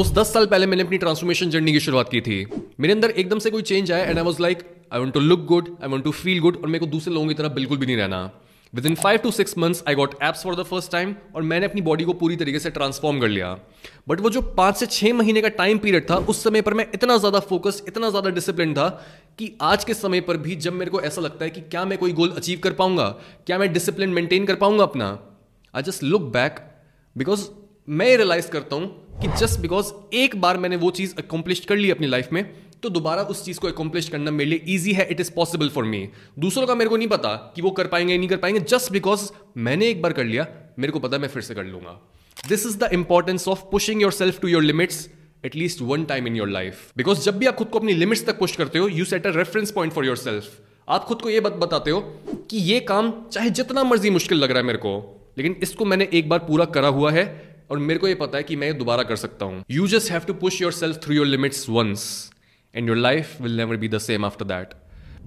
उस दस साल पहले मैंने अपनी ट्रांसफॉर्मेशन जर्नी की शुरुआत की थी। मेरे अंदर एकदम से कोई चेंज आया and I was like I want to look good I want to feel good और मेरे को दूसरे लोगों की तरह बिल्कुल भी नहीं रहना। Within five to six months I got abs for the first time और मैंने अपनी बॉडी को पूरी तरीके से ट्रांसफॉर्म कर लिया। बट वो जो पाँच से छह महीने का टाइम पीरियड था, उस समय पर मैं इतना ज़्यादा फोकस इतना ज़्यादा डिसिप्लिन था, कि आज के समय पर भी जब मेरे को ऐसा लगता है कि क्या मैं कोई गोल अचीव कर पाऊँगा, क्या मैं डिसिप्लिन मेंटेन कर पाऊँगा अपना I just look back because मैं रियलाइज़ करता हूँ कि जस्ट बिकॉज़ एक बार मैंने वो चीज़ अकम्पलिश कर ली अपनी लाइफ में तो दोबारा उस चीज़ को अकम्पलिश करना मेरे लिए ईजी है it is possible for me दूसरों का मेरे को नहीं पता कि वो कर पाएँगे नहीं कर पाएँगे जस्ट बिकॉज़ मैंने एक बार कर लिया, मेरे को पता मैं फिर से कर लूँगा. This is the importance of pushing yourself to your limits at least one time in your life because जब भी आप खुद को अपनी लिमिट्स तक पुश करते हो you set a reference point for yourself आप खुद को ये बात बताते हो कि ये काम चाहे जितना मर्ज़ी मुश्किल लग रहा है मेरे को, लेकिन इसको मैंने एक बार पूरा करा हुआ है और मेरे को ये पता है कि मैं दोबारा कर सकता हूँ। You just have to push yourself through your limits once and your life will never be the same after that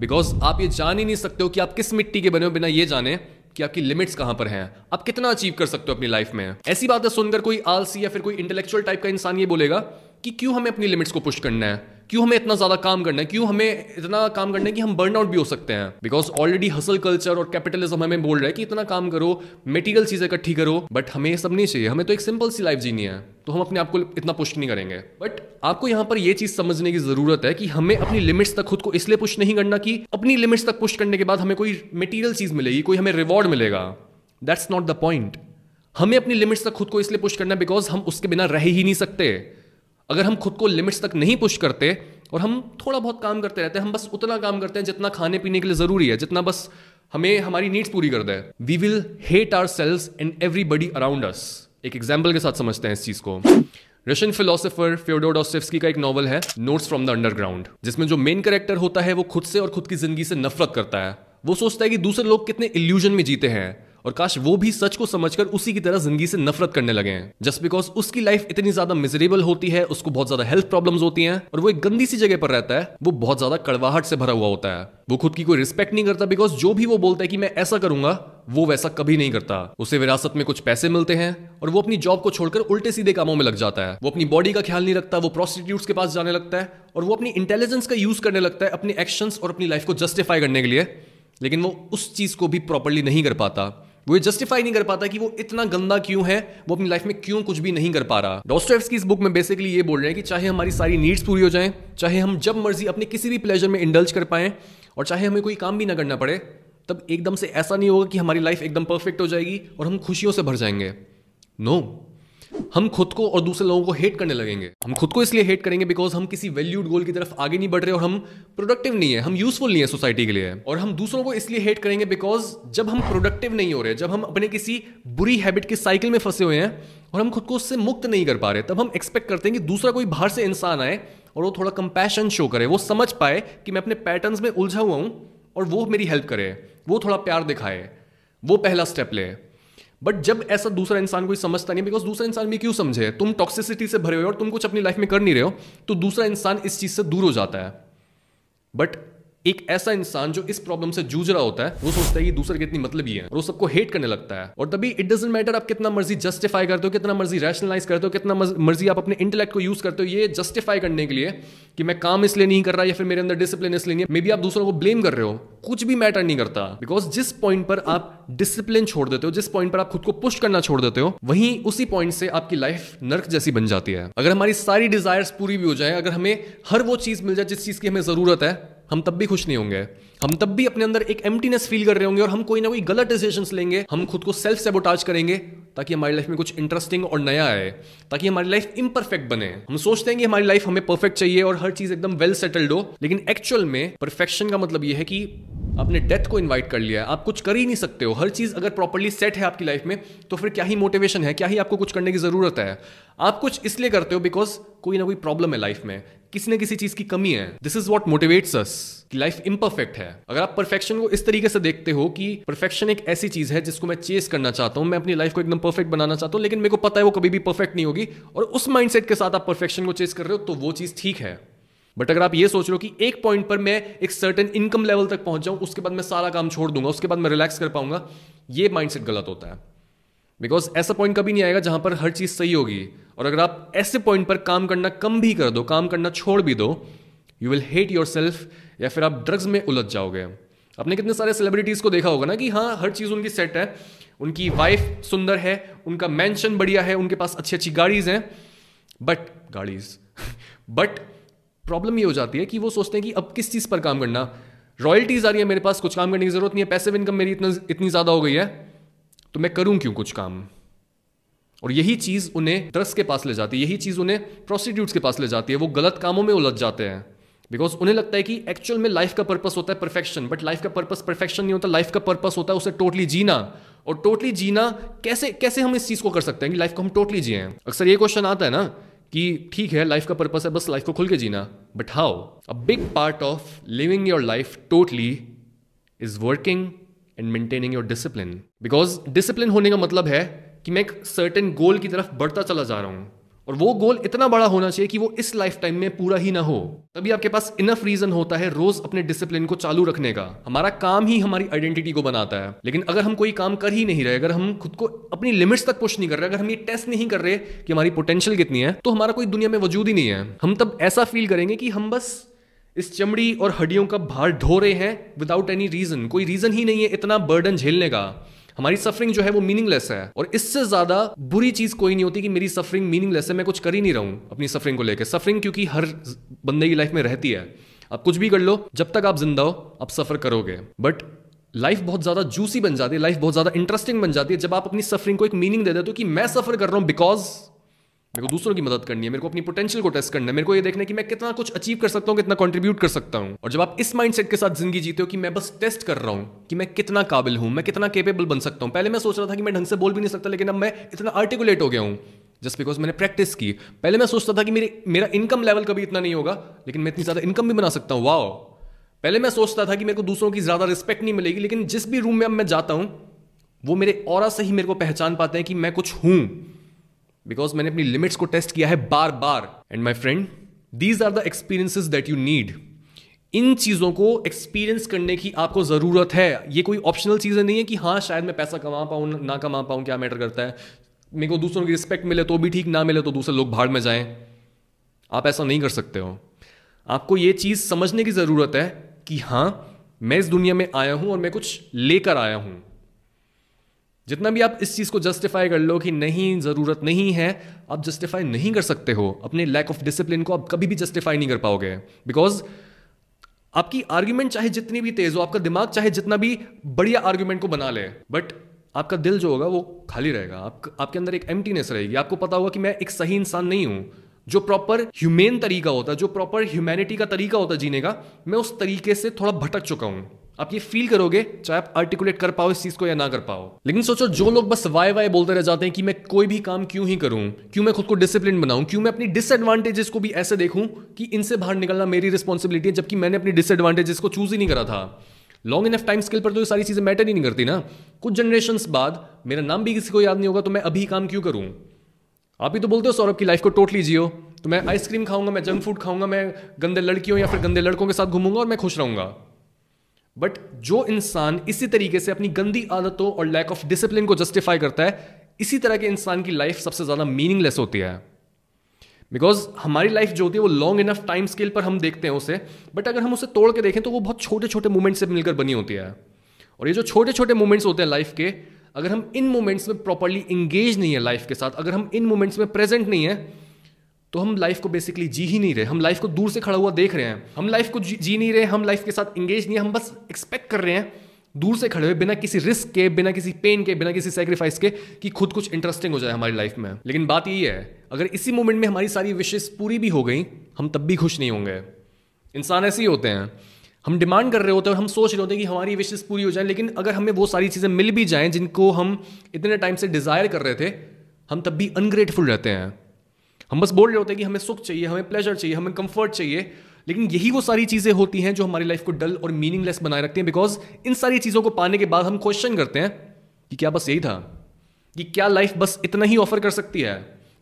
because आप ये जान ही नहीं सकते हो कि आप किस मिट्टी के बने हो बिना ये जाने कि आपकी लिमिट्स कहाँ पर हैं। आप कितना अचीव कर सकते हो अपनी लाइफ में। ऐसी बातें सुनकर कोई आलसी या फिर कोई इंटेलेक्चुअल टाइप का इंसान ये बोलेगा कि क्यों हमें अपनी लिमिट्स को पुश करना है? क्यों हमें इतना ज़्यादा काम करना है? क्यों हमें इतना काम करना है कि हम बर्न आउट भी हो सकते हैं? बिकॉज़ ऑलरेडी हसल कल्चर और कैपिटलिज्म हमें बोल रहा है कि इतना काम करो मेटीरियल चीज़ें इकट्ठी करो बट हमें सब नहीं चाहिए। हमें तो एक सिंपल सी लाइफ जीनी है। तो हम अपने आप को इतना पुश नहीं करेंगे। बट आपको यहाँ पर यह चीज़ समझने की ज़रूरत है कि हमें अपनी लिमिट्स तक खुद को इसलिए पुश नहीं करना कि अपनी लिमिट्स तक पुश करने के बाद हमें कोई मेटीरियल चीज़ मिलेगी, कोई हमें रिवॉर्ड मिलेगा। दैट्स नॉट द पॉइंट हमें अपनी लिमिट्स तक खुद को इसलिए पुश करना बिकॉज़ हम उसके बिना रह ही नहीं सकते। अगर हम खुद को लिमिट्स तक नहीं पुश करते और हम थोड़ा बहुत काम करते रहते हैं, हम बस उतना काम करते हैं जितना खाने पीने के लिए ज़रूरी है, जितना बस हमें, हमारी नीड्स पूरी कर दे। We will hate ourselves and everybody around us एक एग्ज़ाम्पल के साथ समझते हैं इस चीज़ को। रशियन फिलोसोफर फ्योडोडोस्टेव्स्की का एक नॉवल है नोट्स फ्रॉम द अंडरग्राउंड जिसमें जो मेन कैरेक्टर होता है वो खुद से और खुद की ज़िंदगी से नफरत करता है। वो सोचता है कि दूसरे लोग कितने इल्यूजन में जीते हैं। और काश वो भी सच को समझकर उसी की तरह ज़िंदगी से नफरत करने लगे हैं। जस्ट बिकॉज़ उसकी लाइफ इतनी ज़्यादा मिजरेबल होती है, उसको बहुत ज़्यादा हेल्थ प्रॉब्लम्स होती हैं, और वो एक गंदी सी जगह पर रहता है, वो बहुत ज़्यादा कड़वाहट से भरा हुआ होता है। वो खुद की कोई रिस्पेक्ट नहीं करता बिकॉज़ जो भी वो बोलता है कि मैं ऐसा करूँगा, वो वैसा कभी नहीं करता। उसे विरासत में कुछ पैसे मिलते हैं, और वो अपनी जॉब को छोड़कर उल्टे सीधे कामों में लग जाता है। वो अपनी बॉडी का ख्याल नहीं रखता, वो प्रोस्टिट्यूट्स के पास जाने लगता है, और वो अपनी इंटेलिजेंस का यूज़ करने लगता है, अपने एक्शंस और अपनी लाइफ को जस्टिफाई करने के लिए, लेकिन वो उस चीज़ को भी प्रॉपरली नहीं कर पाता। वो जस्टिफाई नहीं कर पाता कि वो इतना गंदा क्यों है, वो अपनी लाइफ में क्यों कुछ भी नहीं कर पा रहा डॉस्टोएव्स की इस बुक में बेसिकली ये बोल रहे हैं कि चाहे हमारी सारी नीड्स पूरी हो जाएँ, चाहे हम जब मर्ज़ी अपने किसी भी प्लेजर में इंडल्ज कर पाएँ, और चाहे हमें कोई काम भी ना करना पड़े, तब एकदम से ऐसा नहीं होगा कि हमारी लाइफ एकदम परफेक्ट हो जाएगी और हम खुशियों से भर जाएँगे नो no. हम खुद को और दूसरे लोगों को हेट करने लगेंगे। हम खुद को इसलिए हेट करेंगे बिकॉज़ हम किसी वैल्यूड गोल की तरफ़ आगे नहीं बढ़ रहे और हम प्रोडक्टिव नहीं है, हम यूजफुल नहीं है सोसाइटी के लिए। और हम दूसरों को इसलिए हेट करेंगे बिकॉज़ जब हम प्रोडक्टिव नहीं हो रहे, जब हम अपने किसी बुरी हैबिट के साइकिल में फंसे हुए हैं और हम खुद को उससे मुक्त नहीं कर पा रहे, तब हम एक्सपेक्ट करते हैं कि दूसरा कोई बाहर से इंसान आए और वो थोड़ा कंपैशन शो करे, वो समझ पाए कि मैं अपने पैटर्न में उलझा हुआ हूँ और वो मेरी हेल्प करे, वो थोड़ा प्यार दिखाए, वो पहला स्टेप ले। बट जब ऐसा दूसरा इंसान कोई समझता नहीं बिकॉज़ दूसरा इंसान भी क्यों समझे? तुम टॉक्सिसिटी से भरे हो और तुम कुछ अपनी लाइफ में कर नहीं रहे हो तो दूसरा इंसान इस चीज़ से दूर हो जाता है। बट एक ऐसा इंसान जो इस प्रॉब्लम से जूझ रहा होता है, वो सोचता है कि दूसरे कितनी मतलब ही है और वो सबको हेट करने लगता है। और तभी इट डजेंट मैटर आप कितना मर्ज़ी जस्टिफाई करते हो, कितना मर्ज़ी रैशनलाइज करते हो, कितना मर्ज़ी आप अपने इंटेलेक्ट को यूज़ करते हो, ये जस्टिफाई करने के लिए कि मैं काम इसलिए नहीं कर रहा या फिर मेरे अंदर डिसिप्लिन इसलिए नहीं मे बी आप दूसरों को ब्लेम कर रहे हो, कुछ भी मैटर नहीं करता। बिकॉज़ जिस पॉइंट पर आप डिसिप्लिन छोड़ देते हो, जिस पॉइंट पर आप खुद को पुश करना छोड़ देते हो, वहीं उसी पॉइंट से आपकी लाइफ नर्क जैसी बन जाती है। अगर हमारी सारी डिजायर्स पूरी भी हो जाए, अगर हमें हर वो चीज़ मिल जाए जिस चीज़ की हमें ज़रूरत है हम तब भी खुश नहीं होंगे। हम तब भी अपने अंदर एक एम्प्टीनेस फील कर रहे होंगे और हम कोई ना कोई गलत डिसीज़न लेंगे। हम खुद को सेल्फ सेबोटाज करेंगे ताकि हमारी लाइफ में कुछ इंटरेस्टिंग और नया आए, ताकि हमारी लाइफ इम्परफेक्ट बने। हम सोचते हैं कि हमारी लाइफ हमें परफेक्ट चाहिए और हर चीज़ एकदम वेल सेटल्ड हो, लेकिन एक्चुअल में परफेक्शन का मतलब यह है कि आपने डेथ को इनवाइट कर लिया है। आप कुछ कर ही नहीं सकते हो। हर चीज़ अगर प्रॉपरली सेट है आपकी लाइफ में तो फिर क्या ही मोटिवेशन है? क्या ही आपको कुछ करने की ज़रूरत है? आप कुछ इसलिए करते हो बिकॉज़ कोई ना कोई प्रॉब्लम है लाइफ में। किसी न किसी चीज़ की कमी है। This is what motivates us कि लाइफ इम्परफेक्ट है। अगर आप परफेक्शन को इस तरीके से देखते हो कि परफेक्शन एक ऐसी चीज़ है जिसको मैं चेस करना चाहता हूँ, मैं अपनी लाइफ को एकदम परफेक्ट बनाना चाहता हूँ, लेकिन मेरे को पता है वो कभी भी परफेक्ट नहीं होगी, और उस माइंडसेट के साथ आप परफेक्शन को चेस कर रहे हो तो वो चीज़ ठीक है। बट अगर आप ये सोच रहे हो कि एक पॉइंट पर मैं एक सर्टन इनकम लेवल तक पहुँच जाऊँ, उसके बाद मैं सारा काम छोड़ दूँगा, उसके बाद मैं रिलैक्स कर पाऊँगा, ये माइंडसेट गलत होता है। बिकॉज़ ऐसा पॉइंट कभी नहीं आएगा जहाँ पर हर चीज़ सही होगी। और अगर आप ऐसे पॉइंट पर काम करना कम भी कर दो, काम करना छोड़ भी दो you will hate yourself या फिर आप ड्रग्स में उलझ जाओगे। आपने कितने सारे सेलिब्रिटीज़ को देखा होगा ना कि हाँ हर चीज़ उनकी सेट है, उनकी वाइफ सुंदर है, उनका मैंशन बढ़िया है, उनके पास अच्छी अच्छी गाड़ीज हैं बट गाड़ीज बट प्रॉब्लम ये हो जाती है कि वो सोचते हैं कि अब किस चीज़ पर काम करना। रॉयल्टीज आ रही है मेरे पास, कुछ काम करने की ज़रूरत नहीं है पैसिव इनकम मेरी इतना, इतनी ज़्यादा हो गई है तो मैं करूँ क्यों कुछ काम? और यही चीज़ उन्हें ड्रग्स के पास ले जाती है, यही चीज़ उन्हें प्रोस्टिट्यूट्स के पास ले जाती है, वो गलत कामों में उलझ जाते हैं। बिकॉज़ उन्हें लगता है कि एक्चुअल में लाइफ का पर्पस होता है परफेक्शन बट लाइफ का पर्पस परफेक्शन नहीं होता लाइफ का पर्पस होता है उसे टोटली जीना। और टोटली जीना कैसे कैसे हम इस चीज़ को कर सकते हैं कि लाइफ को हम टोटली जिए अक्सर ये क्वेश्चन आता है ना कि ठीक है लाइफ का पर्पस है, बस लाइफ को खुल के जीना but how a big part of living your life totally is working and maintaining your discipline because discipline होने का मतलब है कि मैं एक सर्टेन गोल की तरफ़ बढ़ता चला जा रहा हूँ। और वो गोल इतना बड़ा होना चाहिए कि वो इस लाइफ टाइम में पूरा ही ना हो। तभी आपके पास इनफ रीजन होता है रोज अपने डिसिप्लिन को चालू रखने का। हमारा काम ही हमारी आइडेंटिटी को बनाता है। लेकिन अगर हम कोई काम कर ही नहीं रहे, अगर हम खुद को अपनी लिमिट्स तक पुश नहीं कर रहे, अगर हम ये टेस्ट नहीं कर रहे कि हमारी पोटेंशियल कितनी है तो हमारा कोई दुनिया में वजूद ही नहीं है। हम तब ऐसा फील करेंगे कि हम बस इस चमड़ी और हड्डियों का भार ढो रहे हैं विदाउट एनी रीजन कोई रीजन ही नहीं है इतना बर्डन झेलने का। हमारी सफरिंग जो है वो मीनिंगलेस है। और इससे ज़्यादा बुरी चीज़ कोई नहीं होती कि मेरी सफरिंग मीनिंगलेस है, मैं कुछ कर ही नहीं रहा हूँ अपनी सफरिंग को लेकर सफरिंग क्योंकि हर बंदे की लाइफ में रहती है। आप कुछ भी कर लो, जब तक आप ज़िंदा हो, आप सफ़र करोगे। बट लाइफ बहुत ज़्यादा जूसी बन जाती है लाइफ बहुत ज़्यादा इंटरेस्टिंग बन जाती है। जब आप अपनी सफरिंग को एक मीनिंग दे देते हो कि मैं सफ़र कर रहा हूँ बिकॉज़ मेरे को दूसरों की मदद करनी है, मेरे को अपनी पोटेंशियल को टेस्ट करना है, मेरे को ये देखना है कि मैं कितना कुछ अचीव कर सकता हूँ, कितना कंट्रीब्यूट कर सकता हूँ। और जब आप इस माइंडसेट के साथ ज़िंदगी जीते हो कि मैं बस टेस्ट कर रहा हूँ कि मैं कितना काबिल हूँ, मैं कितना केपेबल बन सकता हूँ। पहले मैं सोच रहा था कि मैं ढंग से बोल भी नहीं सकता, लेकिन अब मैं इतना आर्टिकुलेट हो गया हूँ जस्ट बिकॉज़ मैंने प्रैक्टिस की। पहले मैं सोचता था कि मेरी, मेरा इनकम लेवल कभी इतना नहीं होगा, लेकिन मैं इतनी ज़्यादा इनकम भी बना सकता हूँ। वाओ पहले मैं सोचता था कि मेरे को दूसरों की ज़्यादा रिस्पेक्ट नहीं मिलेगी, लेकिन जिस भी रूम में अब मैं जाता हूँ, वो मेरे और से ही मेरे को पहचान पाते हैं कि मैं कुछ हूँ। बिकॉज़ मैंने अपनी लिमिट्स को टेस्ट किया है बार बार. And my friend these are the experiences that you need इन चीज़ों को एक्सपीरियंस करने की आपको ज़रूरत है. ये कोई ऑप्शनल चीज़ें नहीं है कि हाँ शायद मैं पैसा कमा पाऊँ, ना कमा पाऊँ, क्या मैटर करता है? मेरे को दूसरों की रिस्पेक्ट मिले तो भी ठीक, ना मिले तो दूसरे लोग भाड़ में जाएँ. आप ऐसा नहीं कर सकते हो. आपको ये चीज़ समझने की ज़रूरत है कि हाँ मैं इस दुनिया में आया हूँ और मैं कुछ लेकर आया हूँ. जितना भी आप इस चीज़ को जस्टिफाई कर लो कि नहीं ज़रूरत नहीं है आप जस्टिफाई नहीं कर सकते हो। अपने लैक ऑफ़ डिसिप्लिन को आप कभी भी जस्टिफाई नहीं कर पाओगे। बिकॉज़ आपकी आर्ग्यूमेंट चाहे जितनी भी तेज हो आपका दिमाग चाहे जितना भी बढ़िया आर्ग्यूमेंट को बना ले बट आपका दिल जो होगा वो खाली रहेगा। आप, आपके अंदर एक एम्प्टीनेस रहेगी। आपको पता होगा कि मैं एक सही इंसान नहीं हूँ। जो प्रॉपर ह्यूमेन तरीका होता है जो प्रॉपर ह्यूमैनिटी का तरीका होता है जीने का मैं उस तरीके से थोड़ा भटक चुका हूँ। आप ये फील करोगे, चाहे आप आर्टिकुलेट कर पाओ इस चीज़ को या ना कर पाओ। लेकिन सोचो, जो लोग बस वाई वाई बोलते रह जाते हैं कि मैं कोई भी काम क्यों ही करूँ, क्यों मैं खुद को डिसिप्लिन बनाऊँ, क्यों मैं अपनी डिसएडवांटेजेस को भी ऐसे देखूँ कि इनसे बाहर निकलना मेरी रिस्पॉन्सिबिलिटी है, जबकि मैंने अपनी डिसएडवांटेजेस को चूज़ ही नहीं करा था। लॉन्ग इनफ टाइम स्केल पर तो ये सारी चीज़ें मैटर ही नहीं करती ना। कुछ जनरेशन बाद मेरा नाम भी किसी को याद नहीं होगा तो मैं अभी काम क्यों करूँ? आप ही तो बोलते हो सौरभ की लाइफ को टोटली जियो। तो मैं आइसक्रीम खाऊँगा, मैं जंक फ़ूड खाऊँगा, मैं गंदे लड़कियों या फिर गंदे लड़कों के साथ घूमूँगा और मैं खुश रहूँगा। बट जो इंसान इसी तरीके से अपनी गंदी आदतों और लैक ऑफ़ डिसिप्लिन को जस्टिफाई करता है, इसी तरह के इंसान की लाइफ सबसे ज़्यादा मीनिंगलेस होती है। बिकॉज़ हमारी लाइफ जो होती है वो लॉन्ग इनफ टाइम स्केल पर हम देखते हैं उसे बट अगर हम उसे तोड़ के देखें तो वो बहुत छोटे छोटे मोमेंट्स से मिलकर बनी होती है। और ये जो छोटे छोटे मोमेंट्स होते हैं लाइफ के, अगर हम इन मोमेंट्स में प्रॉपरली इंगेज नहीं है लाइफ के साथ, अगर हम इन मोमेंट्स में प्रेजेंट नहीं है तो हम लाइफ को बेसिकली जी ही नहीं रहे। हम लाइफ को दूर से खड़ा हुआ देख रहे हैं। हम लाइफ को जी, जी नहीं रहे हम लाइफ के साथ इंगेज नहीं है हम बस एक्सपेक्ट कर रहे हैं दूर से खड़े हुए बिना किसी रिस्क के बिना किसी पेन के बिना किसी सेक्रीफाइस के कि खुद कुछ इंटरेस्टिंग हो जाए हमारी लाइफ में। लेकिन बात यही है अगर इसी मोमेंट में हमारी सारी विशेष पूरी भी हो गई हम तब भी खुश नहीं होंगे। इंसान ऐसे ही होते हैं। हम डिमांड कर रहे होते हैं और हम सोच रहे होते हैं कि हमारी विशेष पूरी हो जाए लेकिन अगर हमें वो सारी चीज़ें मिल भी जाएँ जिनको हम इतने टाइम से डिज़ायर कर रहे थे हम तब भी अनग्रेटफुल रहते हैं। हम बस बोल रहे होते हैं कि हमें सुख चाहिए, हमें प्लेजर चाहिए, हमें कंफर्ट चाहिए, लेकिन यही वो सारी चीज़ें होती हैं जो हमारी लाइफ को डल और मीनिंगलेस बनाए रखती हैं बिकॉज़ इन सारी चीज़ों को पाने के बाद हम क्वेश्चन करते हैं कि क्या बस यही था? कि क्या लाइफ बस इतना ही ऑफ़र कर सकती है?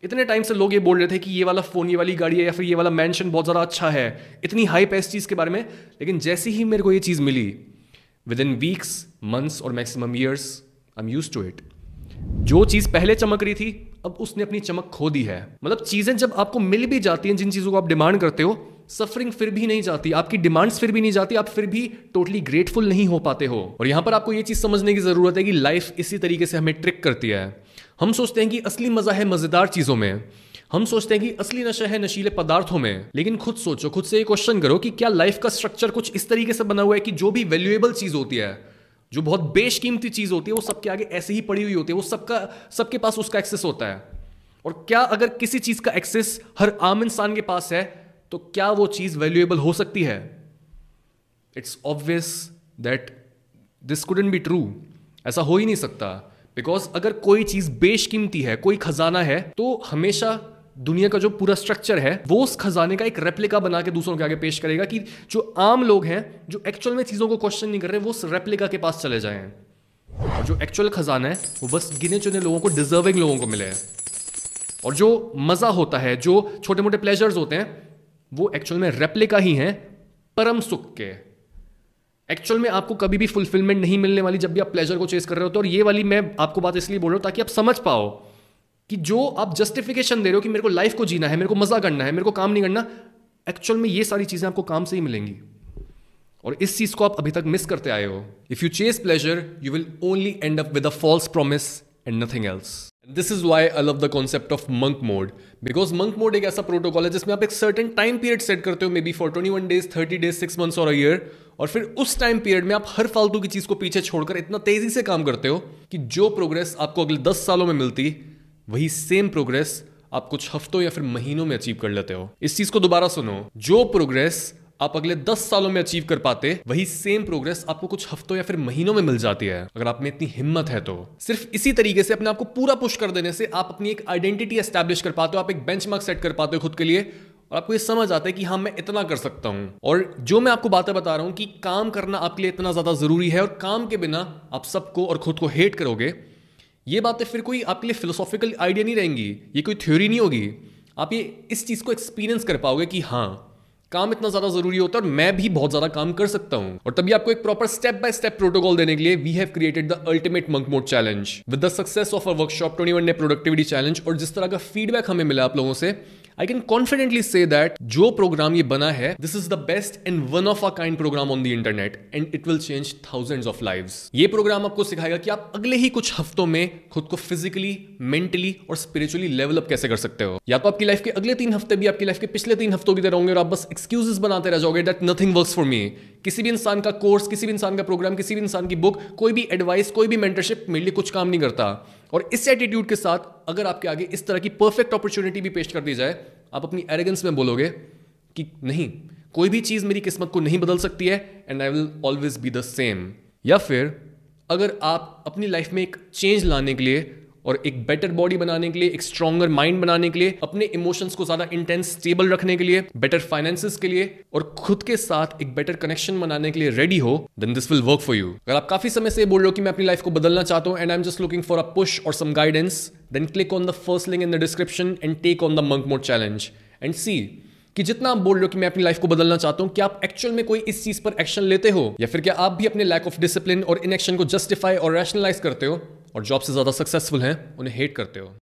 इतने टाइम से लोग ये बोल रहे थे कि ये वाला फ़ोन ये वाली गाड़ी है या फिर ये वाला मैंशन बहुत ज़्यादा अच्छा है, इतनी हाई पैस चीज़ के बारे में, लेकिन जैसे ही मेरे को ये चीज़ मिली विद इन वीक्स मंथ्स और maximum years I am use to it जो चीज़ पहले चमक रही थी अब उसने अपनी चमक खो दी है। मतलब चीज़ें जब आपको मिल भी जाती हैं, जिन चीज़ों को आप डिमांड करते हो सफरिंग फिर भी नहीं जाती। आपकी डिमांड्स फिर भी नहीं जाती, आप फिर भी टोटली ग्रेटफुल नहीं हो पाते हो। और यहाँ पर आपको यह चीज़ समझने की ज़रूरत है कि लाइफ इसी तरीके से हमें ट्रिक करती है। हम सोचते हैं कि असली मज़ा है मज़ेदार चीज़ों में। हम सोचते हैं कि असली नशा है नशीले पदार्थों में। लेकिन खुद सोचो, खुद से ये क्वेश्चन करो कि क्या लाइफ का स्ट्रक्चर कुछ इस तरीके से बना हुआ है कि जो भी वैल्यूएबल चीज़ होती है जो बहुत बेशकीमती चीज़ होती है, वो सबके आगे ऐसे ही पड़ी हुई होती है, वो सबका, सबके पास उसका एक्सेस होता है। और क्या अगर किसी चीज़ का एक्सेस हर आम इंसान के पास है तो क्या वो चीज़ वैल्यूएबल हो सकती है? It's obvious that this couldn't be true ऐसा हो ही नहीं सकता। बिकॉज़ अगर कोई चीज़ बेशकीमती है, कोई खजाना है तो हमेशा दुनिया का जो पूरा स्ट्रक्चर है, वो उस खजाने का एक रेप्लिका बना के दूसरों के आगे पेश करेगा कि जो आम लोग हैं, जो एक्चुअल में चीज़ों को क्वेश्चन नहीं कर रहे, वो उस रेप्लिका के पास चले जाएँ। और जो एक्चुअल खजाना है, वो बस गिने चुने लोगों को डिजर्विंग लोगों को मिले और जो मज़ा होता है, जो छोटे मोटे प्लेजर्स होते हैं, वो एक्चुअल में रेप्लिका ही हैं, परम सुख के। एक्चुअल में आपको कभी भी फुलफिलमेंट नहीं मिलने वाली जब भी आप प्लेजर को चेस कर रहे हो, और ये वाली मैं आपको बात इसलिए बोल रहा हूँ ताकि आप समझ पाओ कि जो आप जस्टिफिकेशन दे रहे हो कि मेरे को लाइफ को जीना है, मेरे को मज़ा करना है, मेरे को काम नहीं करना एक्चुअल में ये सारी चीज़ें आपको काम से ही मिलेंगी। और इस चीज़ को आप अभी तक मिस करते आए हो। If you chase pleasure you will only end up with a false promise and nothing else this is why I love the concept of monk mode because monk mode एक ऐसा प्रोटोकॉल है जिसमें आप एक certain time period set करते हो maybe for twenty one days thirty days six months और year और फिर उस टाइम पीरियड में आप हर फालतू की चीज़ को पीछे छोड़कर इतना तेज़ी से काम करते हो कि जो प्रोग्रेस आपको अगले दस सालों में मिलती वही सेम प्रोग्रेस आप कुछ हफ्तों या फिर महीनों में अचीव कर लेते हो। इस चीज़ को दोबारा सुनो। जो प्रोग्रेस आप अगले दस सालों में अचीव कर पाते, वही सेम प्रोग्रेस आपको कुछ हफ्तों या फिर महीनों में मिल जाती है। अगर आप में इतनी हिम्मत है तो। सिर्फ़ इसी तरीके से अपने आप को पूरा पुश कर देने से आप अपनी एक आइडेंटिटी एस्टेब्लिश कर पाते हो, आप एक बेंच सेट कर पाते हो खुद के लिए, और आपको ये समझ आता है कि हाँ मैं इतना कर सकता हूँ। और जो मैं आपको बातें बता रहा हूँ कि काम करना आपके लिए इतना ज़्यादा ज़रूरी है, और काम के बिना आप सबको और खुद को हेट करोगे ये बातें फिर कोई आपके लिए फिलोसॉफिकल आइडिया नहीं रहेंगी, ये कोई थ्योरी नहीं होगी। आप ये, इस चीज़ को एक्सपीरियंस कर पाओगे कि हाँ काम इतना ज़्यादा ज़रूरी होता है और मैं भी बहुत ज़्यादा काम कर सकता हूँ। और तभी आपको एक proper step by step protocol देने के लिए we have created the ultimate monk mode challenge with the success of a workshop twenty one ने प्रोडक्टिविटी चैलेंज और जिस तरह का फीडबैक हमें मिला आप लोगों से I can confidently say that जो प्रोग्राम ये बना है this is the best and one of a kind program on the internet and it will change thousand of lives ये प्रोग्राम आपको सिखाएगा कि आप अगले ही कुछ हफ्तों में खुद को फिजिकली मेंटली और स्पिरिचुअली लेवलअप कैसे कर सकते हो। या तो आपकी लाइफ के अगले तीन हफ़्ते भी, आपकी लाइफ के पिछले तीन हफ्तों की तरह होंगे और आप बस एक्सक्यूजेस बनाते रह जाओगे that nothing work for me किसी भी इंसान का कोर्स, किसी भी इंसान का प्रोग्राम, किसी भी इंसान की बुक, कोई भी एडवाइस कोई भी मेंटरशिप मेरे लिए कुछ काम नहीं करता। और इस एटीट्यूड के साथ अगर आपके आगे इस तरह की परफेक्ट अपॉर्चुनिटी भी पेश कर दी जाए, आप अपनी एरेगेंस में बोलोगे कि नहीं, कोई भी चीज़ मेरी किस्मत को नहीं बदल सकती है and I will always be the same या फिर अगर आप अपनी लाइफ में एक चेंज लाने के लिए और एक बेटर बॉडी बनाने के लिए, एक स्ट्रॉगर माइंड बनाने के लिए, अपने इमोशंस को ज़्यादा इंटेंस स्टेबल रखने के लिए बेटर फाइनेंसिस के लिए और खुद के साथ एक बेटर कनेक्शन बनाने के लिए रेडी हो then this will work for you अगर आप काफ़ी समय से बोल रहे हो कि मैं अपनी लाइफ को बदलना चाहता हूँ and I am just looking for a push और some guidance then click on the first link in the description and take on the monk mode challenge and see कि जितना आप बोल रहे हो कि मैं अपनी लाइफ को बदलना चाहता हूँ कि आप एक्चुअल में कोई इस चीज़ पर एक्शन लेते हो? या फिर क्या आप भी अपने लैक ऑफ़ डिसिप्लिन और इन एक्शन को जस्टिफाई और रैशनलाइज करते हो? और जॉब से ज़्यादा सक्सेसफुल हैं, उन्हें हेट करते हो।